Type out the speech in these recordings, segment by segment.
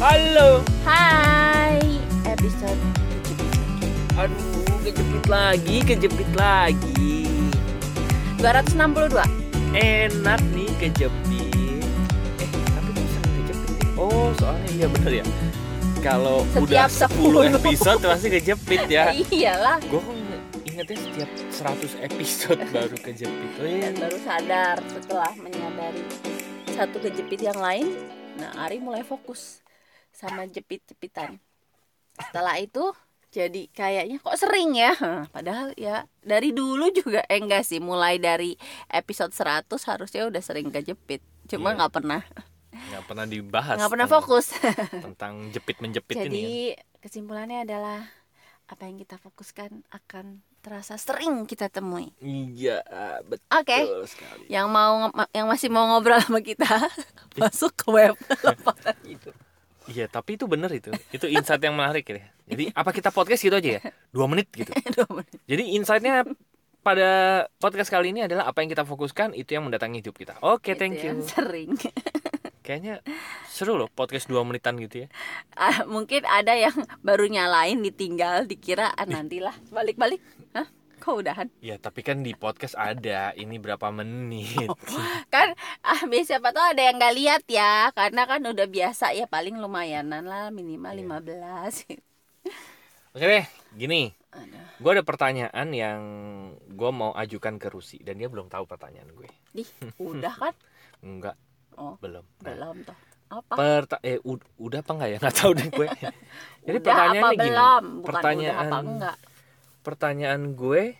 Halo. Hai, episode Aduh, kejepit lagi, kejepit lagi. 262 Enak nih kejepit. Eh, tapi kok sering kejepit ya? Oh, soalnya iya bener ya. Kalau udah Setiap 10 10. episode pasti kejepit ya. Iyalah Gue kok ingetnya setiap 100 episode baru kejepit. Oh, iya. Dan baru sadar setelah menyadari satu kejepit yang lain Nah Ari mulai fokus sama jepit-jepitan Setelah itu jadi kayaknya kok sering ya Padahal ya dari dulu juga Eh enggak sih mulai dari episode 100 harusnya udah sering kejepit Cuma Iya. nggak pernah nggak pernah dibahas. nggak pernah tentang- fokus tentang jepit menjepit ini. ya. Jadi kesimpulannya adalah apa yang kita fokuskan akan terasa sering kita temui. Iya, betul Oke. sekali. Yang mau yang masih mau ngobrol sama kita masuk ke web. Iya, tapi itu bener itu. Itu insight yang menarik ya. Jadi apa kita podcast gitu aja ya? Dua menit gitu. Dua menit. Jadi insightnya pada podcast kali ini adalah apa yang kita fokuskan itu yang mendatangi hidup kita. Oke, Itu thank you. Sering. Kayaknya seru loh podcast dua menitan gitu ya. Ah, mungkin ada yang baru nyalain ditinggal dikira ah, nantilah balik-balik. Hah? Kok udahan? Ya, tapi kan di podcast ada ini berapa menit. Kan ah siapa tahu ada yang nggak lihat ya karena kan udah biasa ya paling lumayanan lah minimal Iya. 15 Oke deh, gini. Gue ada pertanyaan yang gue mau ajukan ke Rusi dan dia belum tahu pertanyaan gue. Di, udah kan? Enggak, Oh, belum. Nah, belum toh. Apa? Perta eh ud- udah apa enggak ya? Nggak tahu deh gue. Jadi Udah pertanyaannya apa gini. belum? Bukan pertanyaan udah apa enggak. Pertanyaan gue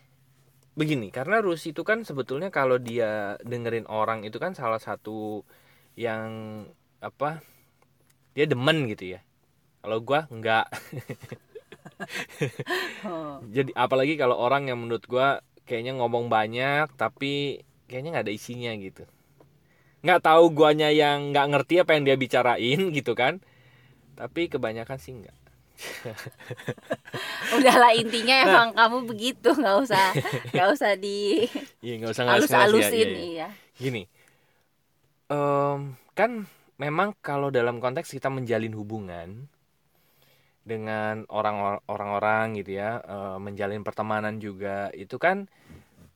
begini, karena Rusi itu kan sebetulnya kalau dia dengerin orang itu kan salah satu yang apa? Dia demen gitu ya. Kalau gue enggak. Oh. Jadi apalagi kalau orang yang menurut gue kayaknya ngomong banyak tapi kayaknya nggak ada isinya gitu. Nggak tahu guanya yang nggak ngerti apa yang dia bicarain gitu kan. Tapi kebanyakan sih enggak. Udahlah intinya emang kamu begitu, nggak usah nggak usah di Iya nggak usah ngeles-ngeles ya, halus-halusin iya, iya. iya. Gini, em, kan memang kalau dalam konteks kita menjalin hubungan dengan orang orang-orang gitu ya, eh, menjalin pertemanan juga itu kan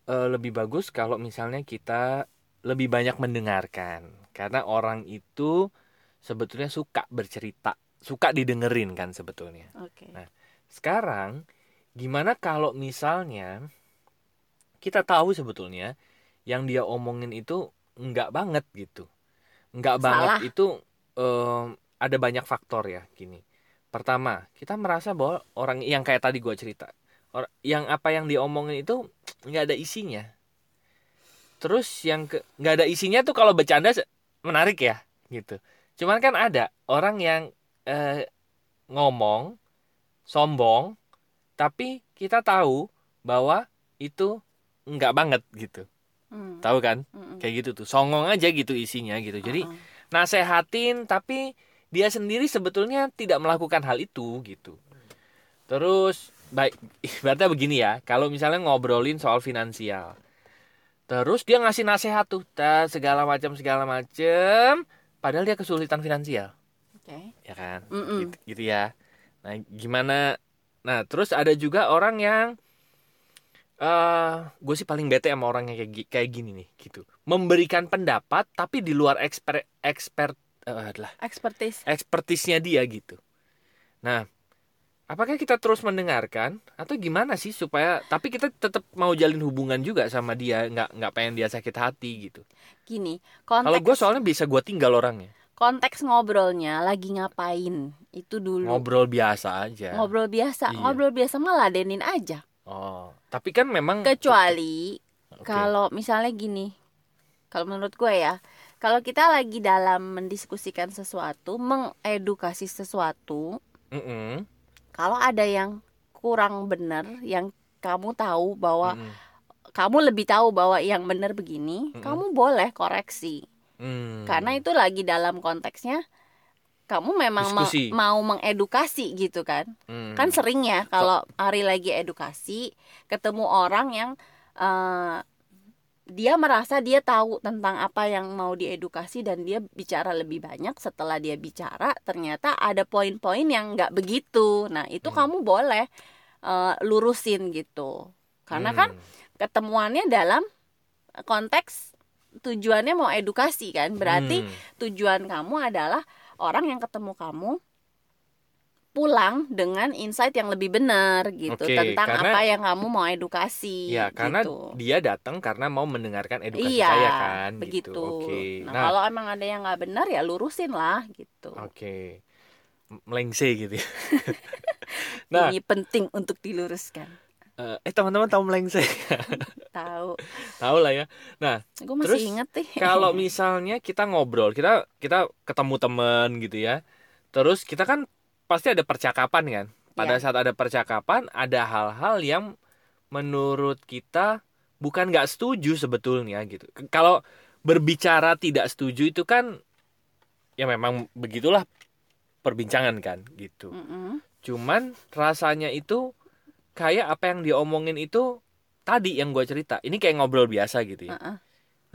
eh, lebih bagus kalau misalnya kita lebih banyak mendengarkan, karena orang itu sebetulnya suka bercerita, suka didengerin kan sebetulnya. Oke. Nah. Sekarang gimana kalau misalnya kita tahu sebetulnya yang dia omongin itu enggak banget gitu. Enggak Salah. banget itu em, ada banyak faktor ya gini. Pertama, kita merasa bahwa orang yang kayak tadi gua cerita, or- yang apa yang dia omongin itu nggak ada isinya. Terus yang ke nggak ada isinya tuh kalau bercanda menarik ya gitu. Cuman kan ada orang yang eh, ngomong sombong tapi kita tahu bahwa itu nggak banget gitu. Hmm. tahu kan? Mm-mm. kayak gitu tuh. Songong aja gitu isinya gitu. Jadi Uh-uh. nasehatin tapi dia sendiri sebetulnya tidak melakukan hal itu gitu. Terus baik ibaratnya begini ya. Kalau misalnya ngobrolin soal finansial terus dia ngasih nasehat tuh segala macam segala macam padahal dia kesulitan finansial Oke. ya kan? Gitu, gitu ya. Nah gimana? Nah terus ada juga orang yang eh gue sih paling bete sama orang yang kayak kayak gini nih gitu. Memberikan pendapat tapi di luar eksper expert eh, adalah Expertise. ekspertisnya dia gitu. Nah apakah kita terus mendengarkan atau gimana sih supaya tapi kita tetap mau jalin hubungan juga sama dia nggak nggak pengen dia sakit hati gitu. Gini, kalau konteks gue soalnya bisa gue tinggal orangnya konteks ngobrolnya lagi ngapain? Itu dulu. ngobrol biasa aja Ngobrol biasa, Iya. ngobrol biasa mah ladenin aja. oh tapi kan memang Kecuali Oke. kalau misalnya gini. Kalau menurut gue ya, kalau kita lagi dalam mendiskusikan sesuatu, mengedukasi sesuatu, Mm-mm. kalau ada yang kurang benar yang kamu tahu bahwa Mm-mm. kamu lebih tahu bahwa yang benar begini, Mm-mm. kamu boleh koreksi. Hmm. Karena itu lagi dalam konteksnya kamu memang ma- mau mengedukasi gitu kan. Hmm. Kan sering ya kalau Ari lagi edukasi ketemu orang yang eh, dia merasa dia tahu tentang apa yang mau diedukasi dan dia bicara lebih banyak setelah dia bicara ternyata ada poin-poin yang nggak begitu nah itu Hmm. kamu boleh eh, lurusin gitu karena kan Hmm. ketemuannya dalam konteks tujuannya mau edukasi kan berarti Hmm. tujuan kamu adalah orang yang ketemu kamu pulang dengan insight yang lebih benar gitu Oke, tentang karena- apa yang kamu mau edukasi Ya, karena gitu. dia datang karena mau mendengarkan edukasi iya saya kan begitu gitu. Oke. nah, Nah, kalau emang ada yang nggak benar ya lurusin lah gitu oke. M- Melengse gitu ya. nah, ini penting untuk diluruskan eh eh, teman-teman tahu melengse? tahu tahu lah ya. gue masih Terus, inget nih Kalau misalnya kita ngobrol, kita kita ketemu teman gitu ya. Terus kita kan pasti ada percakapan kan. Pada Iya. saat ada percakapan, ada hal-hal yang menurut kita bukan nggak setuju sebetulnya gitu. Kalau berbicara tidak setuju itu kan ya memang begitulah perbincangan kan gitu. Mm-mm. Cuman rasanya itu kayak apa yang diomongin itu tadi yang gue cerita. Ini kayak ngobrol biasa gitu ya. Uh-uh.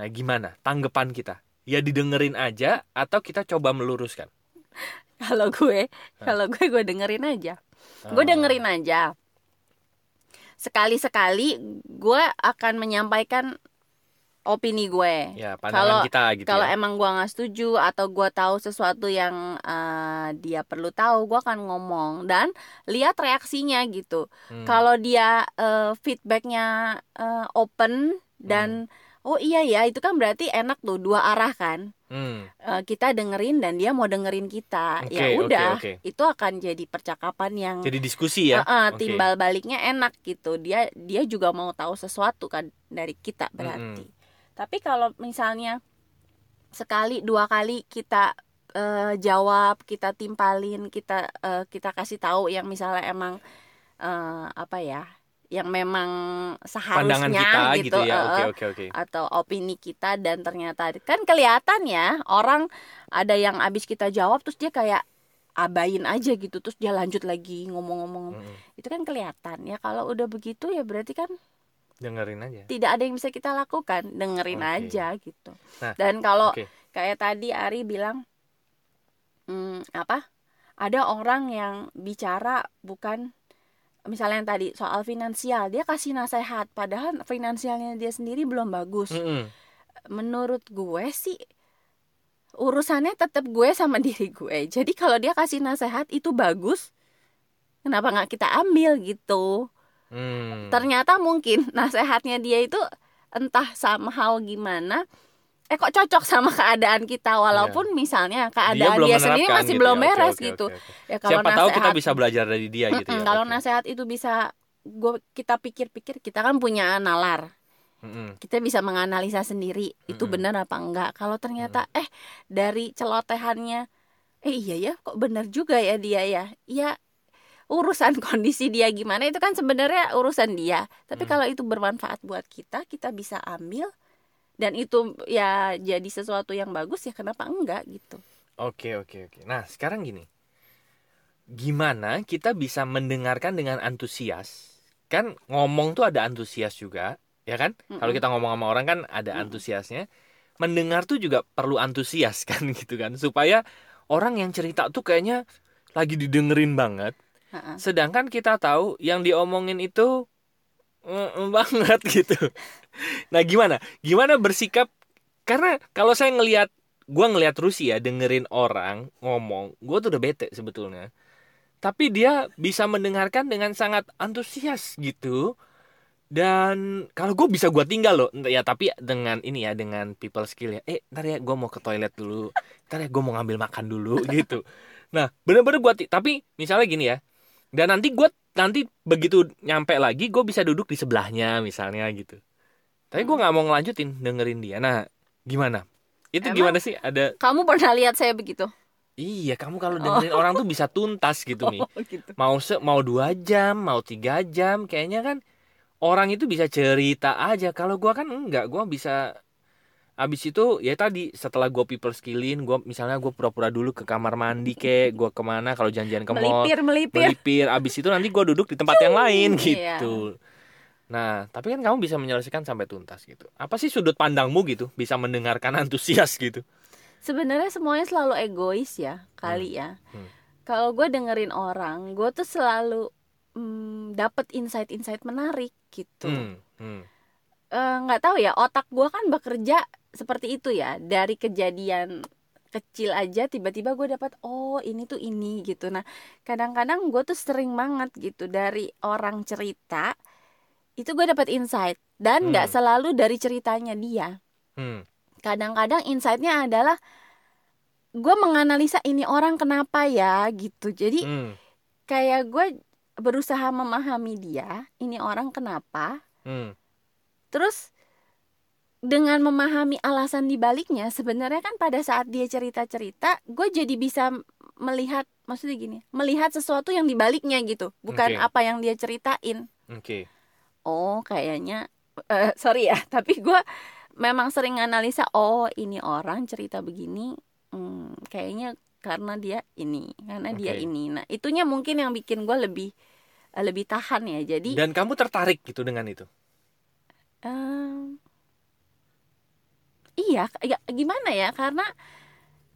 Nah, gimana tanggapan kita? Ya didengerin aja atau kita coba meluruskan? kalau gue kalau gue gue dengerin aja gue Oh. dengerin aja sekali-sekali gue akan menyampaikan opini gue Ya, pandangan Kalau- kita gitu kalau ya. emang gua nggak setuju atau gua tahu sesuatu yang eh, dia perlu tahu gua akan ngomong dan lihat reaksinya gitu Hmm. kalau dia eh, feedbacknya eh, open dan oh iya ya itu kan berarti enak tuh dua arah kan Hmm. Eh, kita dengerin dan dia mau dengerin kita Oke, ya udah oke. itu akan jadi percakapan yang Jadi diskusi ya. Eh, Oke. timbal baliknya enak gitu dia dia juga mau tahu sesuatu kan dari kita berarti tapi kalau misalnya sekali dua kali kita eh, jawab kita timpalin kita eh, kita kasih tahu yang misalnya emang eh, apa ya yang memang Pandangan seharusnya kita gitu, gitu, ya. Oke, eh, oke, oke. atau opini kita dan ternyata kan kelihatan ya orang ada yang abis kita jawab terus dia kayak abain aja gitu terus dia lanjut lagi ngomong-ngomong Mm-mm. itu kan kelihatan ya kalau udah begitu ya berarti kan Dengerin aja. tidak ada yang bisa kita lakukan dengerin Oke. aja gitu Nah, dan kalau Oke. kayak tadi Ari bilang hmm, apa ada orang yang bicara bukan misalnya yang tadi soal finansial dia kasih nasihat padahal finansialnya dia sendiri belum bagus Mm-mm. menurut gue sih urusannya tetap gue sama diri gue jadi kalau dia kasih nasihat itu bagus kenapa nggak kita ambil gitu Hmm. ternyata mungkin nasehatnya dia itu entah somehow gimana eh kok cocok sama keadaan kita walaupun misalnya keadaan dia, belum sendiri masih gitu belum ya. Beres oke, gitu oke, oke. ya kalau Siapa tahu kita nasehat- bisa belajar dari dia gitu Mm-mm, ya. kalau Oke. nasehat itu bisa gue kita pikir-pikir kita kan punya nalar Mm-mm. kita bisa menganalisa sendiri itu Mm-mm. benar apa enggak kalau ternyata eh dari celotehannya eh iya ya kok benar juga ya dia ya ya urusan kondisi dia gimana itu kan sebenarnya urusan dia tapi Hmm. kalau itu bermanfaat buat kita kita bisa ambil dan itu ya jadi sesuatu yang bagus ya kenapa enggak gitu Oke, oke, oke. Nah, sekarang gini. Gimana kita bisa mendengarkan dengan antusias? Kan ngomong tuh ada antusias juga, ya kan? Kalau Mm-mm. kita ngomong sama orang kan ada Mm-mm. antusiasnya. Mendengar tuh juga perlu antusias kan gitu kan, supaya orang yang cerita tuh kayaknya lagi didengerin banget. Sedangkan kita tahu yang diomongin itu mm, banget gitu. Nah, gimana? Gimana bersikap? Karena kalau saya ngelihat gua ngelihat Rusia dengerin orang ngomong, gua tuh udah bete sebetulnya. Tapi dia bisa mendengarkan dengan sangat antusias gitu. Dan kalau gue bisa gua tinggal loh, ya tapi dengan ini ya dengan people skill ya. Eh, ntar ya gue mau ke toilet dulu, ntar ya gue mau ngambil makan dulu gitu. Nah, bener-bener gua ti- tapi misalnya gini ya, dan nanti gue nanti begitu nyampe lagi gue bisa duduk di sebelahnya misalnya gitu. Tapi gue nggak mau ngelanjutin dengerin dia. Nah gimana? Itu Emang? gimana sih? Ada kamu pernah lihat saya begitu? Iya kamu kalau dengerin orang tuh bisa tuntas gitu nih. oh gitu. Mau se mau dua jam mau tiga jam kayaknya kan orang itu bisa cerita aja. Kalau gua kan enggak gua bisa abis itu ya tadi setelah gua people skillin gua misalnya gua pura-pura dulu ke kamar mandi kek gua ke mana kalau janjian ke mall melipir melipir melipir abis itu nanti gua duduk di tempat yang lain Iya. gitu Nah, tapi kan kamu bisa menyelesaikan sampai tuntas gitu. Apa sih sudut pandangmu gitu? Bisa mendengarkan antusias gitu. sebenarnya semuanya selalu egois ya kali ya Hmm. kalau gue dengerin orang gue tuh selalu mm, dapet insight-insight menarik gitu Hmm. Hmm. Eh, nggak tahu ya otak gue kan bekerja seperti itu ya dari kejadian kecil aja tiba-tiba gue dapat oh ini tuh ini gitu nah kadang-kadang gue tuh sering banget gitu dari orang cerita itu gue dapat insight dan nggak Hmm. selalu dari ceritanya dia Hmm. kadang-kadang insightnya adalah gue menganalisa ini orang kenapa ya gitu jadi Hmm. kayak gue berusaha memahami dia ini orang kenapa Hmm. terus dengan memahami alasan dibaliknya sebenarnya kan pada saat dia cerita-cerita gue jadi bisa melihat maksudnya gini melihat sesuatu yang dibaliknya gitu bukan Oke. apa yang dia ceritain Oke. oh kayaknya eh, sorry ya tapi gue memang sering analisa oh ini orang cerita begini hmm, kayaknya karena dia ini karena dia Oke. ini nah itunya mungkin yang bikin gue lebih eh, lebih tahan ya jadi Dan kamu tertarik gitu dengan itu? Em, iya, ya, gimana ya? Karena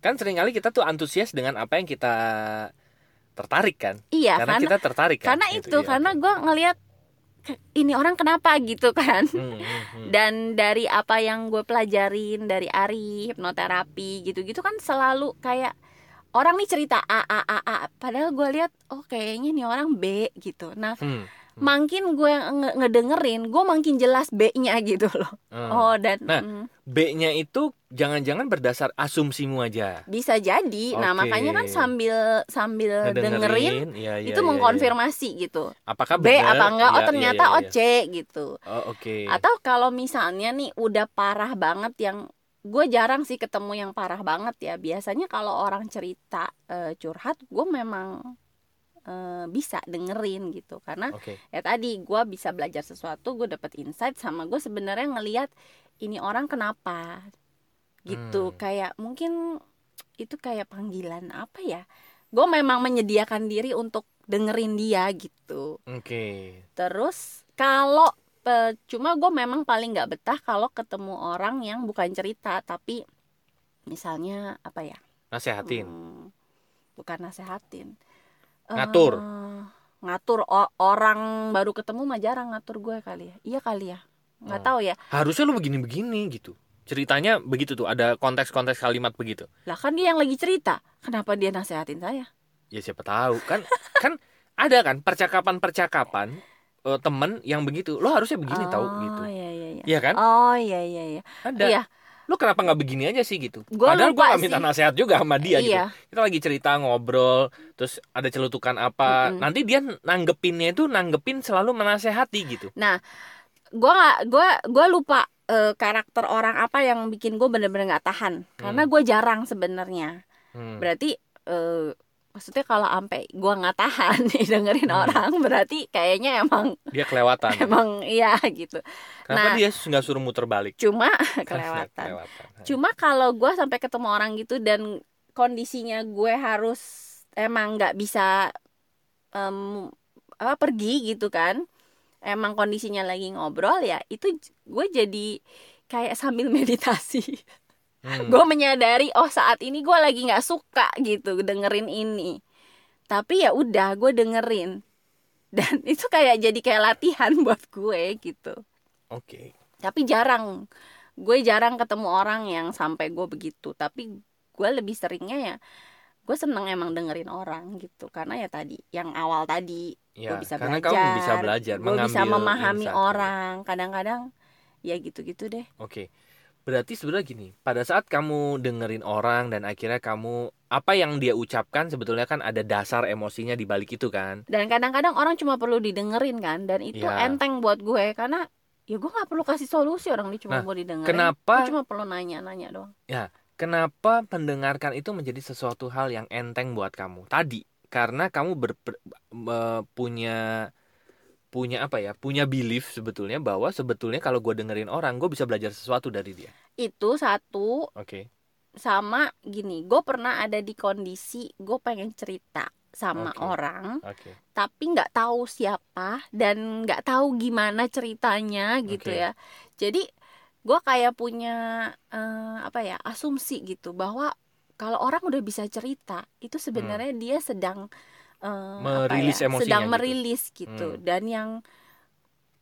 Kan sering kali kita tuh antusias dengan apa yang kita tertarik kan? iya, karena karena kita tertarik kan? karena Gitu, itu, iya, karena gue ngelihat "Ke- ini orang kenapa gitu kan. Hmm, hmm, hmm. Dan dari apa yang gue pelajarin dari Ari hipnoterapi gitu-gitu kan selalu kayak orang nih cerita A A A A, padahal gue lihat oh kayaknya nih orang B gitu. Nah Hmm, makin gue nge- ngedengerin, gue makin jelas B-nya gitu loh. hmm. Oh dan Nah, mm, B-nya itu jangan-jangan berdasar asumsimu aja. bisa jadi. Nah Oke. makanya kan sambil sambil dengerin iya, iya, itu iya, mengkonfirmasi gitu iya. Apakah B benar? apa enggak oh Iya, ternyata iya, iya, oh iya. C gitu Oh, oke. atau kalau misalnya nih udah parah banget yang gue jarang sih ketemu yang parah banget ya biasanya kalau orang cerita eh, curhat gue memang eh, bisa dengerin gitu karena Oke. ya tadi gue bisa belajar sesuatu gue dapet insight sama gue sebenarnya ngelihat ini orang kenapa gitu Hmm. kayak mungkin itu kayak panggilan apa ya gue memang menyediakan diri untuk dengerin dia gitu Oke. terus kalau cuma gue memang paling nggak betah kalau ketemu orang yang bukan cerita tapi misalnya apa ya Nasehatin. Hmm, bukan nasehatin Ngatur. Eh, ngatur O- orang baru ketemu mah jarang ngatur gue kali ya iya kali ya nggak Oh. tahu ya Harusnya lu begini-begini gitu. Ceritanya begitu tuh, ada konteks-konteks kalimat begitu. lah kan dia yang lagi cerita kenapa dia nasehatin saya Ya siapa tahu kan kan ada kan percakapan-percakapan eh, temen yang begitu. Lo harusnya begini tahu gitu. oh iya iya iya Iya kan? oh iya iya iya Ada. iya Lo kenapa nggak begini aja sih gitu? Gua Padahal gue gak minta sih. nasihat juga sama dia gitu. iya Kita lagi cerita ngobrol, terus ada celutukan apa. Mm-mm. Nanti dia nanggepinnya itu nanggepin selalu menasehati gitu. Nah, gua nggak gua gua lupa eh, karakter orang apa yang bikin gue bener-bener nggak tahan karena gue jarang sebenarnya Hmm. berarti eh, maksudnya kalau sampai gua nggak tahan nih dengerin Hmm. orang berarti kayaknya emang Dia kelewatan. emang iya gitu Kenapa Nah. dia nggak suruh muter balik? cuma kelewatan kelewatan. cuma kalau gua sampai ketemu orang gitu dan kondisinya gue harus emang nggak bisa em, apa pergi gitu kan emang kondisinya lagi ngobrol ya itu gue jadi kayak sambil meditasi Hmm. gue menyadari oh saat ini gue lagi nggak suka gitu dengerin ini tapi ya udah gue dengerin dan itu kayak jadi kayak latihan buat gue gitu Oke. tapi jarang gue jarang ketemu orang yang sampai gue begitu tapi gue lebih seringnya ya gue seneng emang dengerin orang gitu karena ya tadi yang awal tadi Ya, gue bisa karena belajar kamu bisa belajar, gue bisa memahami insight. orang kadang-kadang ya gitu-gitu deh Oke. Berarti sebenarnya gini, pada saat kamu dengerin orang dan akhirnya kamu apa yang dia ucapkan sebetulnya kan ada dasar emosinya di balik itu kan. dan kadang-kadang orang cuma perlu didengerin kan dan itu Ya. enteng buat gue karena ya gue nggak perlu kasih solusi orang dia cuma Nah, mau didengerin Kenapa gue cuma perlu nanya-nanya doang kenapa mendengarkan itu menjadi sesuatu hal yang enteng buat kamu? Tadi karena kamu ber, ber- me- punya punya apa ya? Punya belief sebetulnya bahwa sebetulnya kalau gue dengerin orang, gue bisa belajar sesuatu dari dia. itu satu Oke. sama gini gue pernah ada di kondisi gue pengen cerita sama Oke. orang Oke. tapi nggak tahu siapa dan nggak tahu gimana ceritanya gitu Oke. ya jadi gue kayak punya eh, apa ya asumsi gitu bahwa kalau orang udah bisa cerita itu sebenarnya dia sedang eh, Merilis ya, emosinya sedang gitu. merilis gitu Hmm. dan yang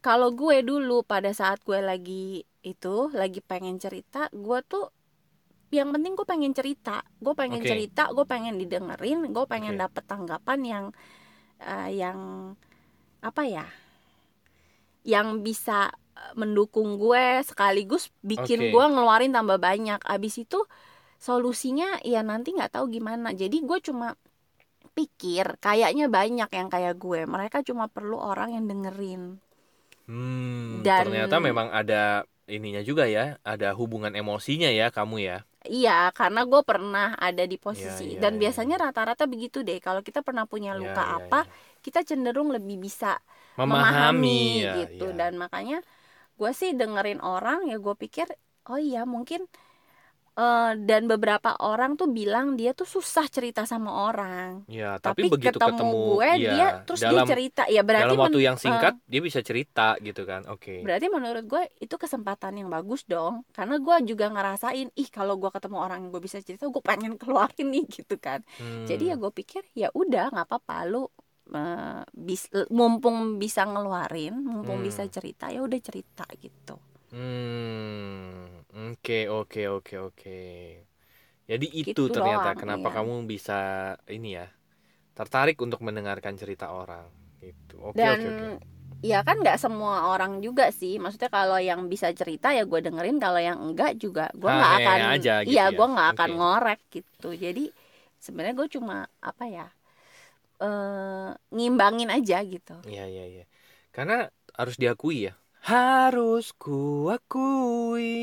kalau gue dulu pada saat gue lagi itu lagi pengen cerita gue tuh yang penting gue pengen cerita gue pengen Oke. cerita gue pengen didengerin gue pengen Oke. dapet tanggapan yang eh, yang apa ya yang bisa mendukung gue sekaligus bikin Oke. gue ngeluarin tambah banyak abis itu solusinya ya nanti nggak tahu gimana jadi gue cuma pikir kayaknya banyak yang kayak gue mereka cuma perlu orang yang dengerin Hmm, Dan- ternyata memang ada ininya juga ya, ada hubungan emosinya ya kamu ya. Iya, karena gue pernah ada di posisi Iya, iya, dan iya. biasanya rata-rata begitu deh. Kalau kita pernah punya Iya, luka iya, apa, iya. kita cenderung lebih bisa memahami, ya, gitu. iya. Dan makanya gue sih dengerin orang ya gue pikir, oh iya mungkin eh, dan beberapa orang tuh bilang dia tuh susah cerita sama orang. Ya, Tapi, tapi, begitu ketemu, ketemu, gue iya, dia terus dalam dia cerita. Ya berarti dalam waktu men- yang singkat dia bisa cerita gitu kan. Oke. Berarti menurut gue itu kesempatan yang bagus dong Karena gue juga ngerasain Ih kalau gue ketemu orang yang gue bisa cerita Gue pengen keluarin nih gitu kan Hmm, Jadi ya gue pikir ya udah nggak apa-apa Lu eh, bis, mumpung bisa ngeluarin Mumpung Hmm. bisa cerita ya udah cerita gitu Hmm, oke oke oke oke. Jadi itu Gitu ternyata doang, kenapa iya. kamu bisa ini ya tertarik untuk mendengarkan cerita orang gitu. Oke Dan oke oke. ya kan nggak semua orang juga sih Maksudnya kalau yang bisa cerita ya gue dengerin Kalau yang enggak juga gue nggak akan aja gitu Iya ya. gue nggak akan Oke. ngorek gitu Jadi sebenarnya gue cuma apa ya eh ngimbangin aja gitu Iya iya iya. Karena harus diakui ya. Harus kuakui.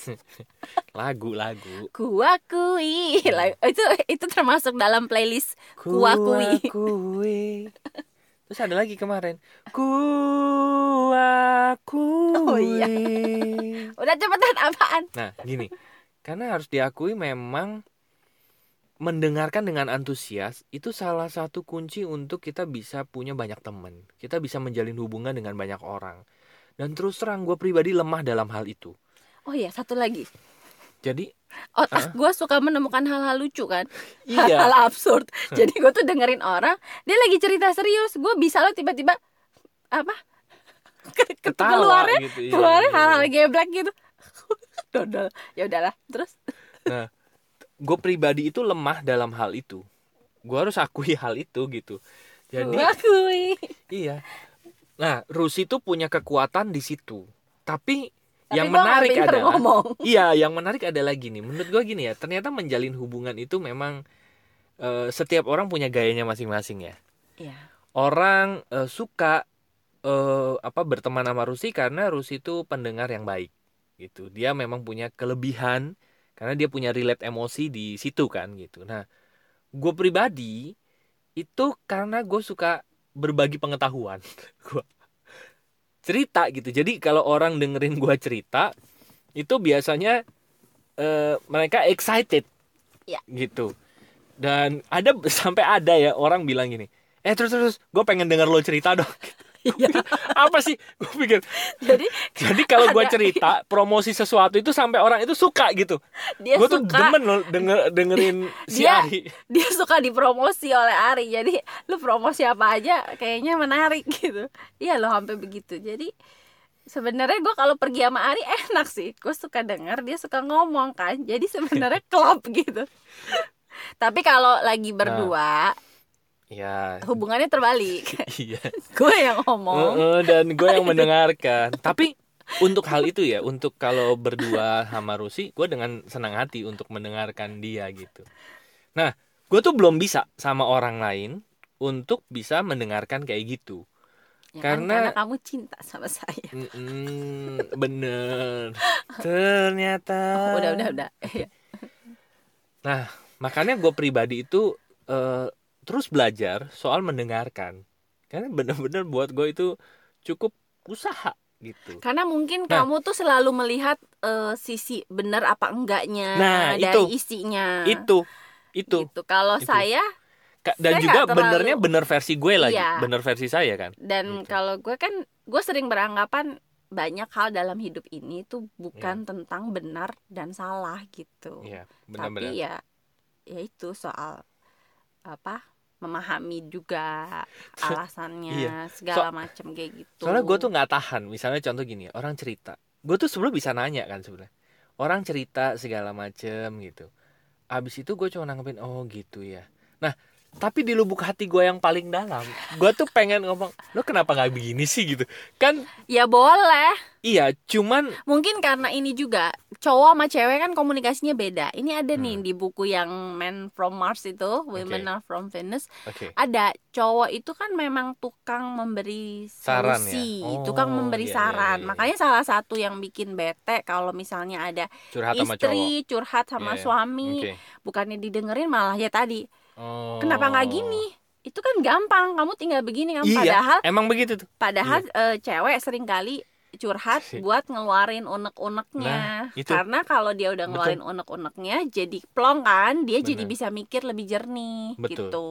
lagu lagu. Kuakui Lah, itu itu termasuk dalam playlist Kuakui. Kuakui. Terus ada lagi kemarin. Kuakui. Oh, iya. udah cepetan apaan Nah, gini. Karena harus diakui memang mendengarkan dengan antusias itu salah satu kunci untuk kita bisa punya banyak teman. Kita bisa menjalin hubungan dengan banyak orang. Dan terus terang gue pribadi lemah dalam hal itu. oh iya satu lagi. Jadi otak gue suka menemukan hal-hal lucu kan? Iya, hal-hal absurd. Jadi gue tuh dengerin orang dia lagi cerita serius. Gue bisa loh tiba-tiba apa? Ke- ke- ketawa keluarnya gitu. iya, keluarnya iya, hal-hal geblek gitu. Dodol. Ya udahlah terus Gue pribadi itu lemah dalam hal itu. Gue harus akui hal itu gitu. Jadi Kuakui. iya. Nah, Rusi tuh punya kekuatan di situ. Tapi, Tapi yang menarik adalah ngomong Iya, yang menarik adalah gini. Menurut gue gini ya, ternyata menjalin hubungan itu memang eh, setiap orang punya gayanya masing-masing ya. Iya. Orang eh, suka eh, apa berteman sama Rusi karena Rusi itu pendengar yang baik gitu. Dia memang punya kelebihan karena dia punya relate emosi di situ kan gitu. Nah, gue pribadi itu karena gue suka berbagi pengetahuan. Gua cerita gitu. Jadi kalau orang dengerin gue cerita itu biasanya eh, mereka excited Iya. gitu. Dan ada sampai ada ya orang bilang gini, eh terus terus gue pengen denger lo cerita dong. Iya. Apa sih? Gue pikir. jadi Jadi kalau gue cerita promosi sesuatu itu sampai orang itu suka gitu. dia Gue tuh suka demen loh denger dengerin si Dia- Ari. dia suka dipromosi oleh Ari jadi lu promosi apa aja kayaknya menarik gitu iya loh sampai begitu jadi sebenarnya gue kalau pergi sama Ari enak sih gue suka denger dia suka ngomong kan jadi sebenarnya klop gitu tapi kalau lagi berdua Ya, hubungannya terbalik iya. gue yang ngomong Heeh, dan gue yang mendengarkan. Tapi untuk hal itu ya, untuk kalau berdua sama Rusi, gue dengan senang hati untuk mendengarkan dia gitu. Nah, gue tuh belum bisa sama orang lain untuk bisa mendengarkan kayak gitu. Ya kan, karena- karena kamu cinta sama saya Mm-mm, bener. Ternyata. udah udah udah Iya. Makanya gue pribadi itu eh, terus belajar soal mendengarkan. Karena bener-bener buat gue itu cukup usaha gitu. Karena mungkin Nah. kamu tuh selalu melihat eh, sisi benar apa enggaknya Nah, dari itu. isinya. Itu itu gitu kalau Itu. saya Ka- dan Saya juga terlalu- benernya bener versi gue lagi Iya. bener versi saya kan dan Gitu. kalau gue kan gue sering beranggapan banyak hal dalam hidup ini tuh bukan tentang benar dan salah gitu Iya tapi benar-benar ya ya itu soal apa memahami juga alasannya Iya. segala macam kayak gitu. soalnya gue tuh nggak tahan. Misalnya contoh gini orang cerita. Gue tuh sebelum bisa nanya kan sebenarnya. Orang cerita segala macem gitu. Abis itu gue cuma nanggepin oh gitu ya. Nah tapi di lubuk hati gue yang paling dalam gue tuh pengen ngomong lo kenapa nggak begini sih? gitu. Kan ya boleh. Iya cuman mungkin karena ini juga cowok sama cewek kan komunikasinya beda. Ini ada nih Hmm. di buku yang Men from Mars itu Women Are from Venus. Oke. Ada cowok itu kan memang tukang memberi Saran solusi ya? Oh, tukang memberi iya, iya, saran. iya, iya. makanya salah satu yang bikin bete kalau misalnya ada curhat sama cowok. istri curhat sama Iya, iya. suami oke. bukannya didengerin malah ya tadi Oh. kenapa nggak gini? Itu kan gampang kamu tinggal begini kan iya padahal emang begitu tuh. padahal eh, cewek sering kali curhat Si- buat ngeluarin unek-uneknya. Nah, itu. karena kalau dia udah ngeluarin unek-uneknya jadi plong kan dia jadi Benar. bisa mikir lebih jernih Betul. gitu.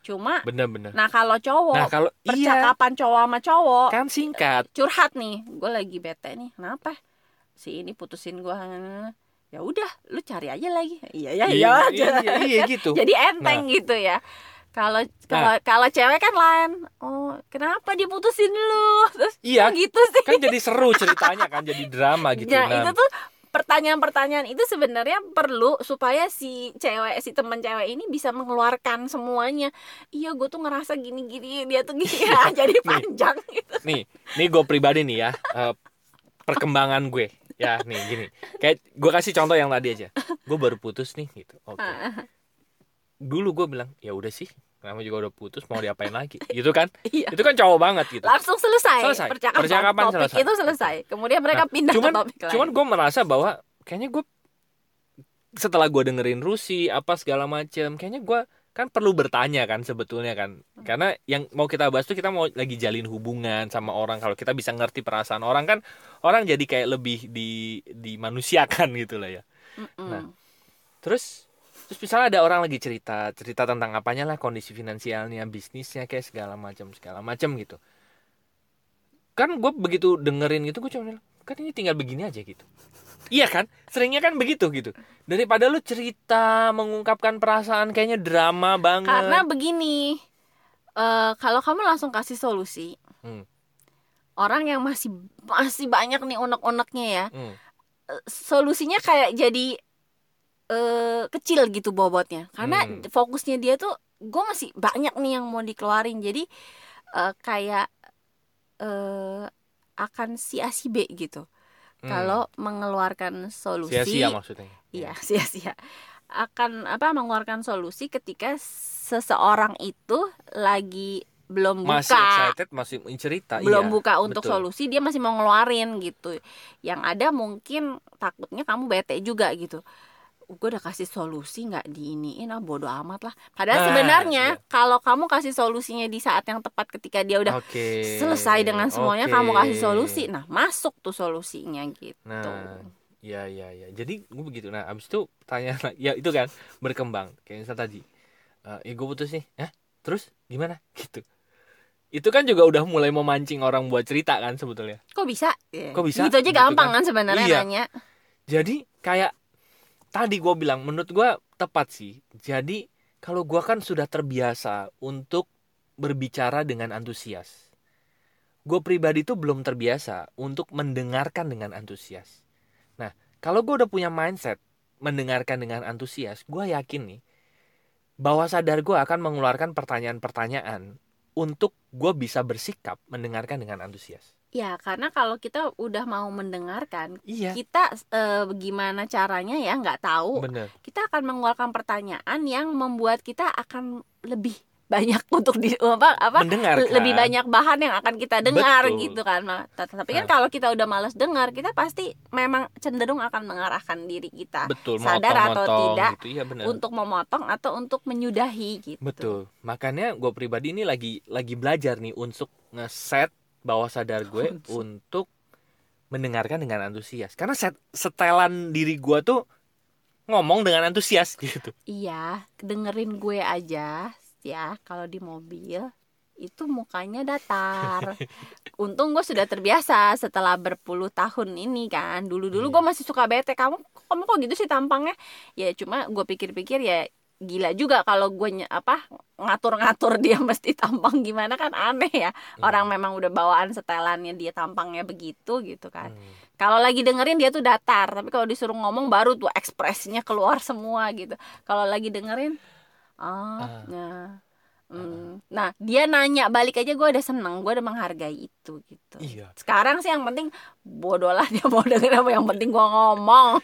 Cuma bener-bener nah kalau cowok nah kalau iya. percakapan cowok sama cowok kan singkat. curhat nih gue lagi bete nih kenapa? Si ini putusin gue ya udah lu cari aja lagi. Iya ya iya, aja iya, iya gitu. jadi enteng gitu ya. Kalau kalau kalau cewek kan lain. Oh kenapa dia putusin lu? Terus iya kok gitu sih. kan jadi seru ceritanya kan jadi drama gitu. Nah, Nah, itu tuh pertanyaan-pertanyaan itu sebenarnya perlu supaya si cewek si teman cewek ini bisa mengeluarkan semuanya. Iya gue tuh ngerasa gini-gini dia tuh gini. Ya jadi panjang gitu. Nih nih gue pribadi nih ya eh, perkembangan gue ya nih gini. Kayak gue kasih contoh yang tadi aja. Gue baru putus nih gitu. Oke. Dulu gue bilang ya udah sih Kamu juga udah putus mau diapain lagi? Gitu kan? Iya. Itu kan cowok banget gitu. Langsung selesai, Selesai. percakapan, Percakapan topik selesai. itu selesai. Kemudian mereka Nah, pindah cuman ke topik lain. cuman gue merasa bahwa kayaknya gue setelah gue dengerin Rusi apa segala macem kayaknya gue kan perlu bertanya kan sebetulnya kan karena yang mau kita bahas tuh kita mau lagi jalin hubungan sama orang kalau kita bisa ngerti perasaan orang kan orang jadi kayak lebih di dimanusiakan gitu lah ya Mm-mm. Nah. terus terus misalnya ada orang lagi cerita cerita tentang apanya lah kondisi finansialnya bisnisnya kayak segala macam segala macam gitu kan gue begitu dengerin gitu gue cuma kan ini tinggal begini aja gitu iya kan seringnya kan begitu gitu daripada lu cerita mengungkapkan perasaan kayaknya drama banget karena begini eh, kalau kamu langsung kasih solusi Hmm. orang yang masih masih banyak nih unek-uneknya ya Hmm. solusinya kayak jadi eh, kecil gitu bobotnya karena Hmm. fokusnya dia tuh gue masih banyak nih yang mau dikeluarin jadi eh, kayak eh, akan si A si B gitu Hmm. kalau mengeluarkan solusi sia-sia maksudnya Iya, sia-sia. Akan apa mengeluarkan solusi ketika seseorang itu lagi belum masih buka, excited masih cerita belum iya, buka untuk betul. solusi, dia masih mau ngeluarin gitu. Yang ada mungkin takutnya kamu bete juga gitu. Gue udah kasih solusi nggak diiniin ah bodo amat lah. Padahal Nah, sebenarnya iya. kalau kamu kasih solusinya di saat yang tepat ketika dia udah Oke. selesai dengan semuanya oke. kamu kasih solusi. Nah, masuk tuh solusinya gitu. Nah, ya ya ya. Jadi gue begitu. Nah, abis itu tanya. Ya itu kan berkembang. Kayak misal tadi. Eh, gue putus nih. Hah? Terus gimana? Gitu. Itu kan juga udah mulai memancing orang buat cerita kan sebetulnya. Kok bisa? Ya. Kok bisa? Gitu aja Gitu gampang kan. kan sebenarnya Iya. nanya. Jadi kayak tadi gue bilang menurut gue tepat sih. Jadi kalau gue kan sudah terbiasa untuk berbicara dengan antusias. Gue pribadi tuh belum terbiasa untuk mendengarkan dengan antusias. Nah, kalau gue udah punya mindset mendengarkan dengan antusias, gue yakin nih bahwa sadar gue akan mengeluarkan pertanyaan-pertanyaan untuk gue bisa bersikap mendengarkan dengan antusias. Ya, karena kalau kita udah mau mendengarkan, Iya, kita eh, gimana caranya ya nggak tahu. bener. Kita akan mengeluarkan pertanyaan yang membuat kita akan lebih banyak untuk di apa apa lebih banyak bahan yang akan kita dengar Betul. gitu kan. Tapi kan Nah. kalau kita udah malas dengar, kita pasti memang cenderung akan mengarahkan diri kita Betul, sadar atau motong-motong tidak gitu. Bener. untuk memotong atau untuk menyudahi gitu. Betul. Makanya gue pribadi ini lagi lagi belajar nih untuk ngeset bawah sadar gue untuk mendengarkan dengan antusias. Karena set, setelan diri gue tuh ngomong dengan antusias gitu Iya, dengerin gue aja ya kalau di mobil itu mukanya datar. Untung gue sudah terbiasa setelah berpuluh tahun ini kan. Dulu-dulu Iya. gue masih suka bete kamu kamu kok gitu sih tampangnya. Ya cuma gue pikir-pikir ya gila juga kalau gue apa ngatur-ngatur dia mesti tampang gimana kan aneh ya. Orang memang udah bawaan setelannya dia tampangnya begitu gitu kan. Hmm. Kalau lagi dengerin dia tuh datar, tapi kalau disuruh ngomong baru tuh ekspresinya keluar semua gitu. Kalau lagi dengerin, ah, Ah. nah, nah dia nanya balik aja gue udah seneng, gue udah menghargai itu gitu. iya. Sekarang sih yang penting bodoh lah dia mau denger apa, yang penting gue ngomong,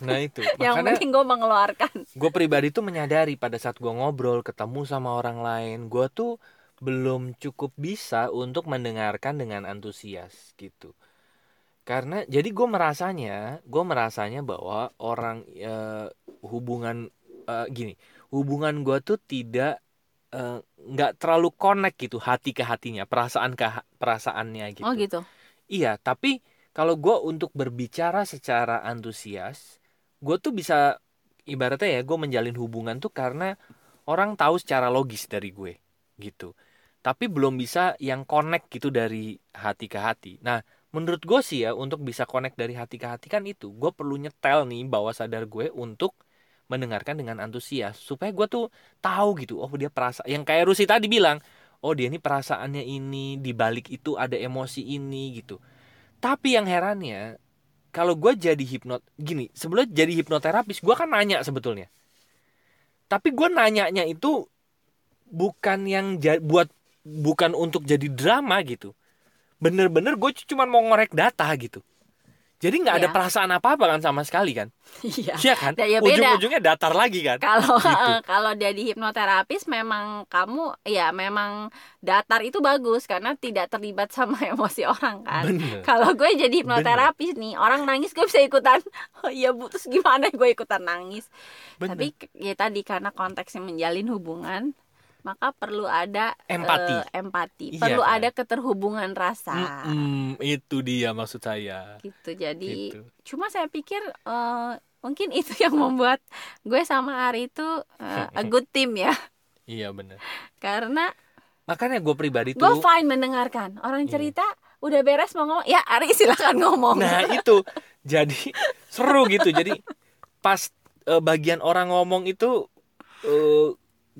nah itu. Yang makanya penting gue mengeluarkan. gue pribadi tuh menyadari pada saat gue ngobrol ketemu sama orang lain gue tuh belum cukup bisa untuk mendengarkan dengan antusias gitu. Karena jadi gue merasanya gue merasanya bahwa orang eh, hubungan eh, gini hubungan gue tuh tidak eh, nggak terlalu connect gitu hati ke hatinya perasaan ke perasaannya gitu Oh gitu. Iya, tapi kalau gue untuk berbicara secara antusias, gue tuh bisa ibaratnya ya gue menjalin hubungan tuh karena orang tahu secara logis dari gue gitu. Tapi belum bisa yang connect gitu dari hati ke hati. Nah, menurut gue sih ya untuk bisa connect dari hati ke hati kan itu gue perlu nyetel nih bawah sadar gue untuk mendengarkan dengan antusias supaya gue tuh tahu gitu oh dia perasa yang kayak Rusi tadi bilang oh dia ini perasaannya ini di balik itu ada emosi ini gitu. Tapi yang herannya kalau gue jadi hipnot gini sebelum jadi hipnoterapis gue kan nanya sebetulnya. Tapi gue nanyanya itu bukan yang buat bukan untuk jadi drama gitu. Bener-bener gue cuma mau ngorek data gitu jadi nggak ada Iya. perasaan apa-apa kan sama sekali kan Iya. Iya kan Ya, ya ujung-ujungnya datar lagi kan Kalau Gitu. kalau jadi hipnoterapis memang kamu ya memang datar itu bagus karena tidak terlibat sama emosi orang kan. bener Kalau gue jadi hipnoterapis nih, orang nangis gue bisa ikutan. Oh iya bu, terus gimana gue ikutan nangis? bener Tapi ya tadi karena konteksnya menjalin hubungan, maka perlu ada Empati. eh, empati, Iya perlu kan? ada keterhubungan rasa. Mm-mm, itu dia maksud saya Gitu. Jadi gitu cuma saya pikir eh, mungkin itu yang membuat gue sama Ari itu eh, a good team ya. iya bener Karena makanya gue pribadi gue tuh fine mendengarkan orang Iya. cerita udah beres mau ngomong ya Ari silakan ngomong. Nah itu jadi seru gitu. Jadi pas eh, bagian orang ngomong itu eh,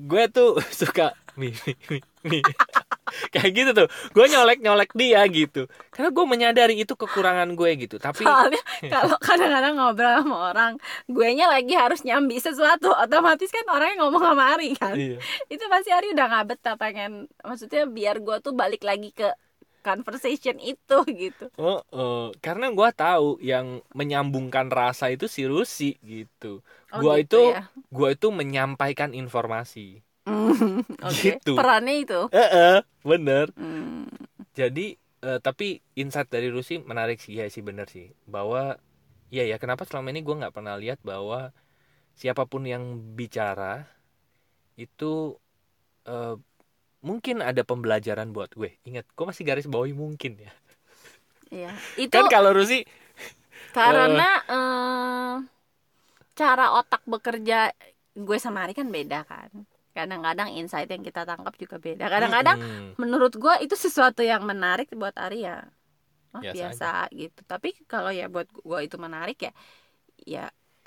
gue tuh suka mi, mi, mi, mi. kayak gitu tuh. Gue nyolek nyolek dia gitu. Karena gue menyadari itu kekurangan gue gitu. Tapi Soalnya kalau kadang-kadang ngobrol sama orang, gue nya lagi harus nyambi sesuatu, otomatis kan orangnya ngomong sama Ari kan. iya, Itu pasti Ari udah nggak betah pengen, maksudnya biar gue tuh balik lagi ke conversation itu gitu. oh, oh. karena gue tahu yang menyambungkan rasa itu si Rusi gitu. Oh, Gua gitu itu- ya. Gue itu menyampaikan informasi. Mm, Oke. Gitu. Perannya itu. Eh, eh, bener. Hmm. Jadi eh, tapi insight dari Rusi menarik sih ya sih bener sih bahwa iya ya kenapa selama ini gue nggak pernah lihat bahwa siapa pun yang bicara itu eh, mungkin ada pembelajaran buat gue. Ingat, gue masih garis bawahi mungkin ya. Iya. Itu Kan kalau Rusi karena eh, cara otak bekerja gue sama Ari kan beda kan. Kadang-kadang insight yang kita tangkap juga beda. Kadang-kadang Mm-mm. menurut gue itu sesuatu yang menarik buat Ari ya oh, Biasa biasa, gitu tapi kalau ya buat gue itu menarik ya ya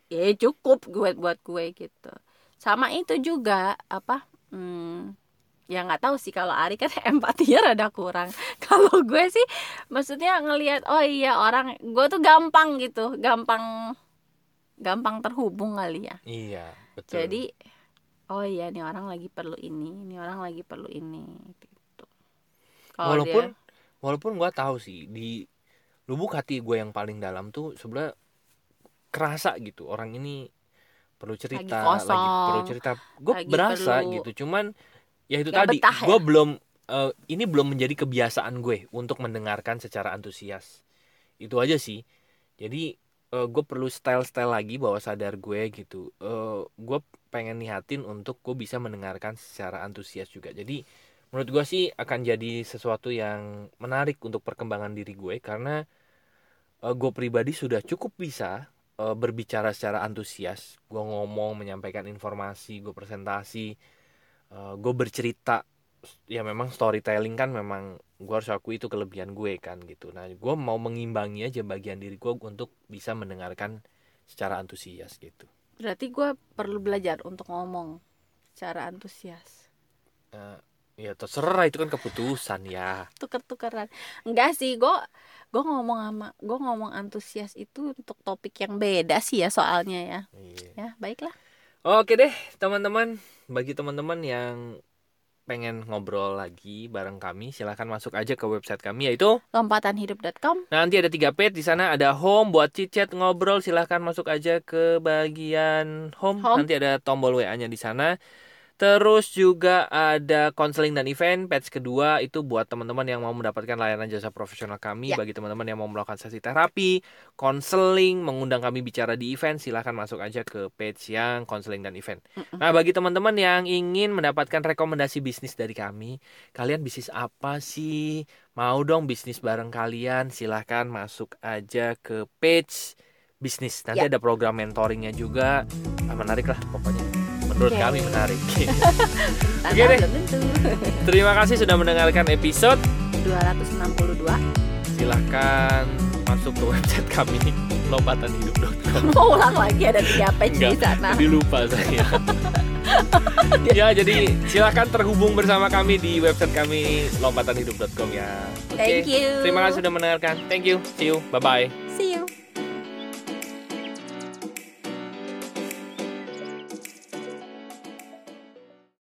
ya cukup gue buat gue gitu sama itu juga apa hmm, ya nggak tahu sih kalau Ari kan empatinya rada kurang. Kalau gue sih maksudnya ngelihat oh iya orang gue tuh gampang gitu gampang gampang terhubung kali ya. Iya betul. jadi oh iya nih orang lagi perlu ini ini orang lagi perlu ini gitu. Walaupun dia- walaupun gue tahu sih di lubuk hati gue yang paling dalam tuh sebenarnya kerasa gitu orang ini perlu cerita kosong, lagi perlu cerita. Gue lagi berasa perlu- gitu cuman ya itu tadi. betah ya? gue belum eh, ini belum menjadi kebiasaan gue untuk mendengarkan secara antusias. Itu aja sih. Jadi gue perlu style-style lagi bahwa sadar gue gitu. Gue pengen niatin untuk gue bisa mendengarkan secara antusias juga. Jadi menurut gue sih akan jadi sesuatu yang menarik untuk perkembangan diri gue karena gue pribadi sudah cukup bisa eh, berbicara secara antusias. Gue ngomong menyampaikan informasi gue presentasi gue bercerita ya memang storytelling kan memang gue harus akui itu kelebihan gue kan gitu. Nah gue mau mengimbangi aja bagian diri gue untuk bisa mendengarkan secara antusias gitu. Berarti gue perlu belajar untuk ngomong secara antusias. Eh, ya terserah itu kan keputusan ya. Tuker-tukeran. Enggak sih gue gue ngomong sama gue ngomong antusias itu untuk topik yang beda sih ya soalnya ya. Iya. ya baiklah Oke deh teman-teman. Bagi teman-teman yang pengen ngobrol lagi bareng kami silahkan masuk aja ke website kami yaitu lompatanhidup.com nanti ada tiga page di sana ada home buat chit-chat ngobrol. Silahkan masuk aja ke bagian home, Home. nanti ada tombol WA nya di sana terus juga ada konseling dan event page kedua itu buat teman-teman yang mau mendapatkan layanan jasa profesional kami Ya. bagi teman-teman yang mau melakukan sesi terapi konseling mengundang kami bicara di event silahkan masuk aja ke page yang konseling dan event Mm-mm. Nah, bagi teman-teman yang ingin mendapatkan rekomendasi bisnis dari kami, kalian bisnis apa sih? Mau dong bisnis bareng kalian? Silahkan masuk aja ke page bisnis. Nanti Ya. ada program mentoringnya juga. Ah, menarik lah pokoknya. Menurut Oke. kami menarik. Oke deh. Terima kasih sudah mendengarkan episode. 262 Silahkan masuk ke website kami lompatanhidup.com. mau ulang lagi ada tiga page di Enggak, sana Jadi lupa saya. ya, jadi silakan terhubung bersama kami di website kami lompatanhidup.com ya. Oke. Thank you. Terima kasih sudah mendengarkan. Thank you. See you. Bye bye. see you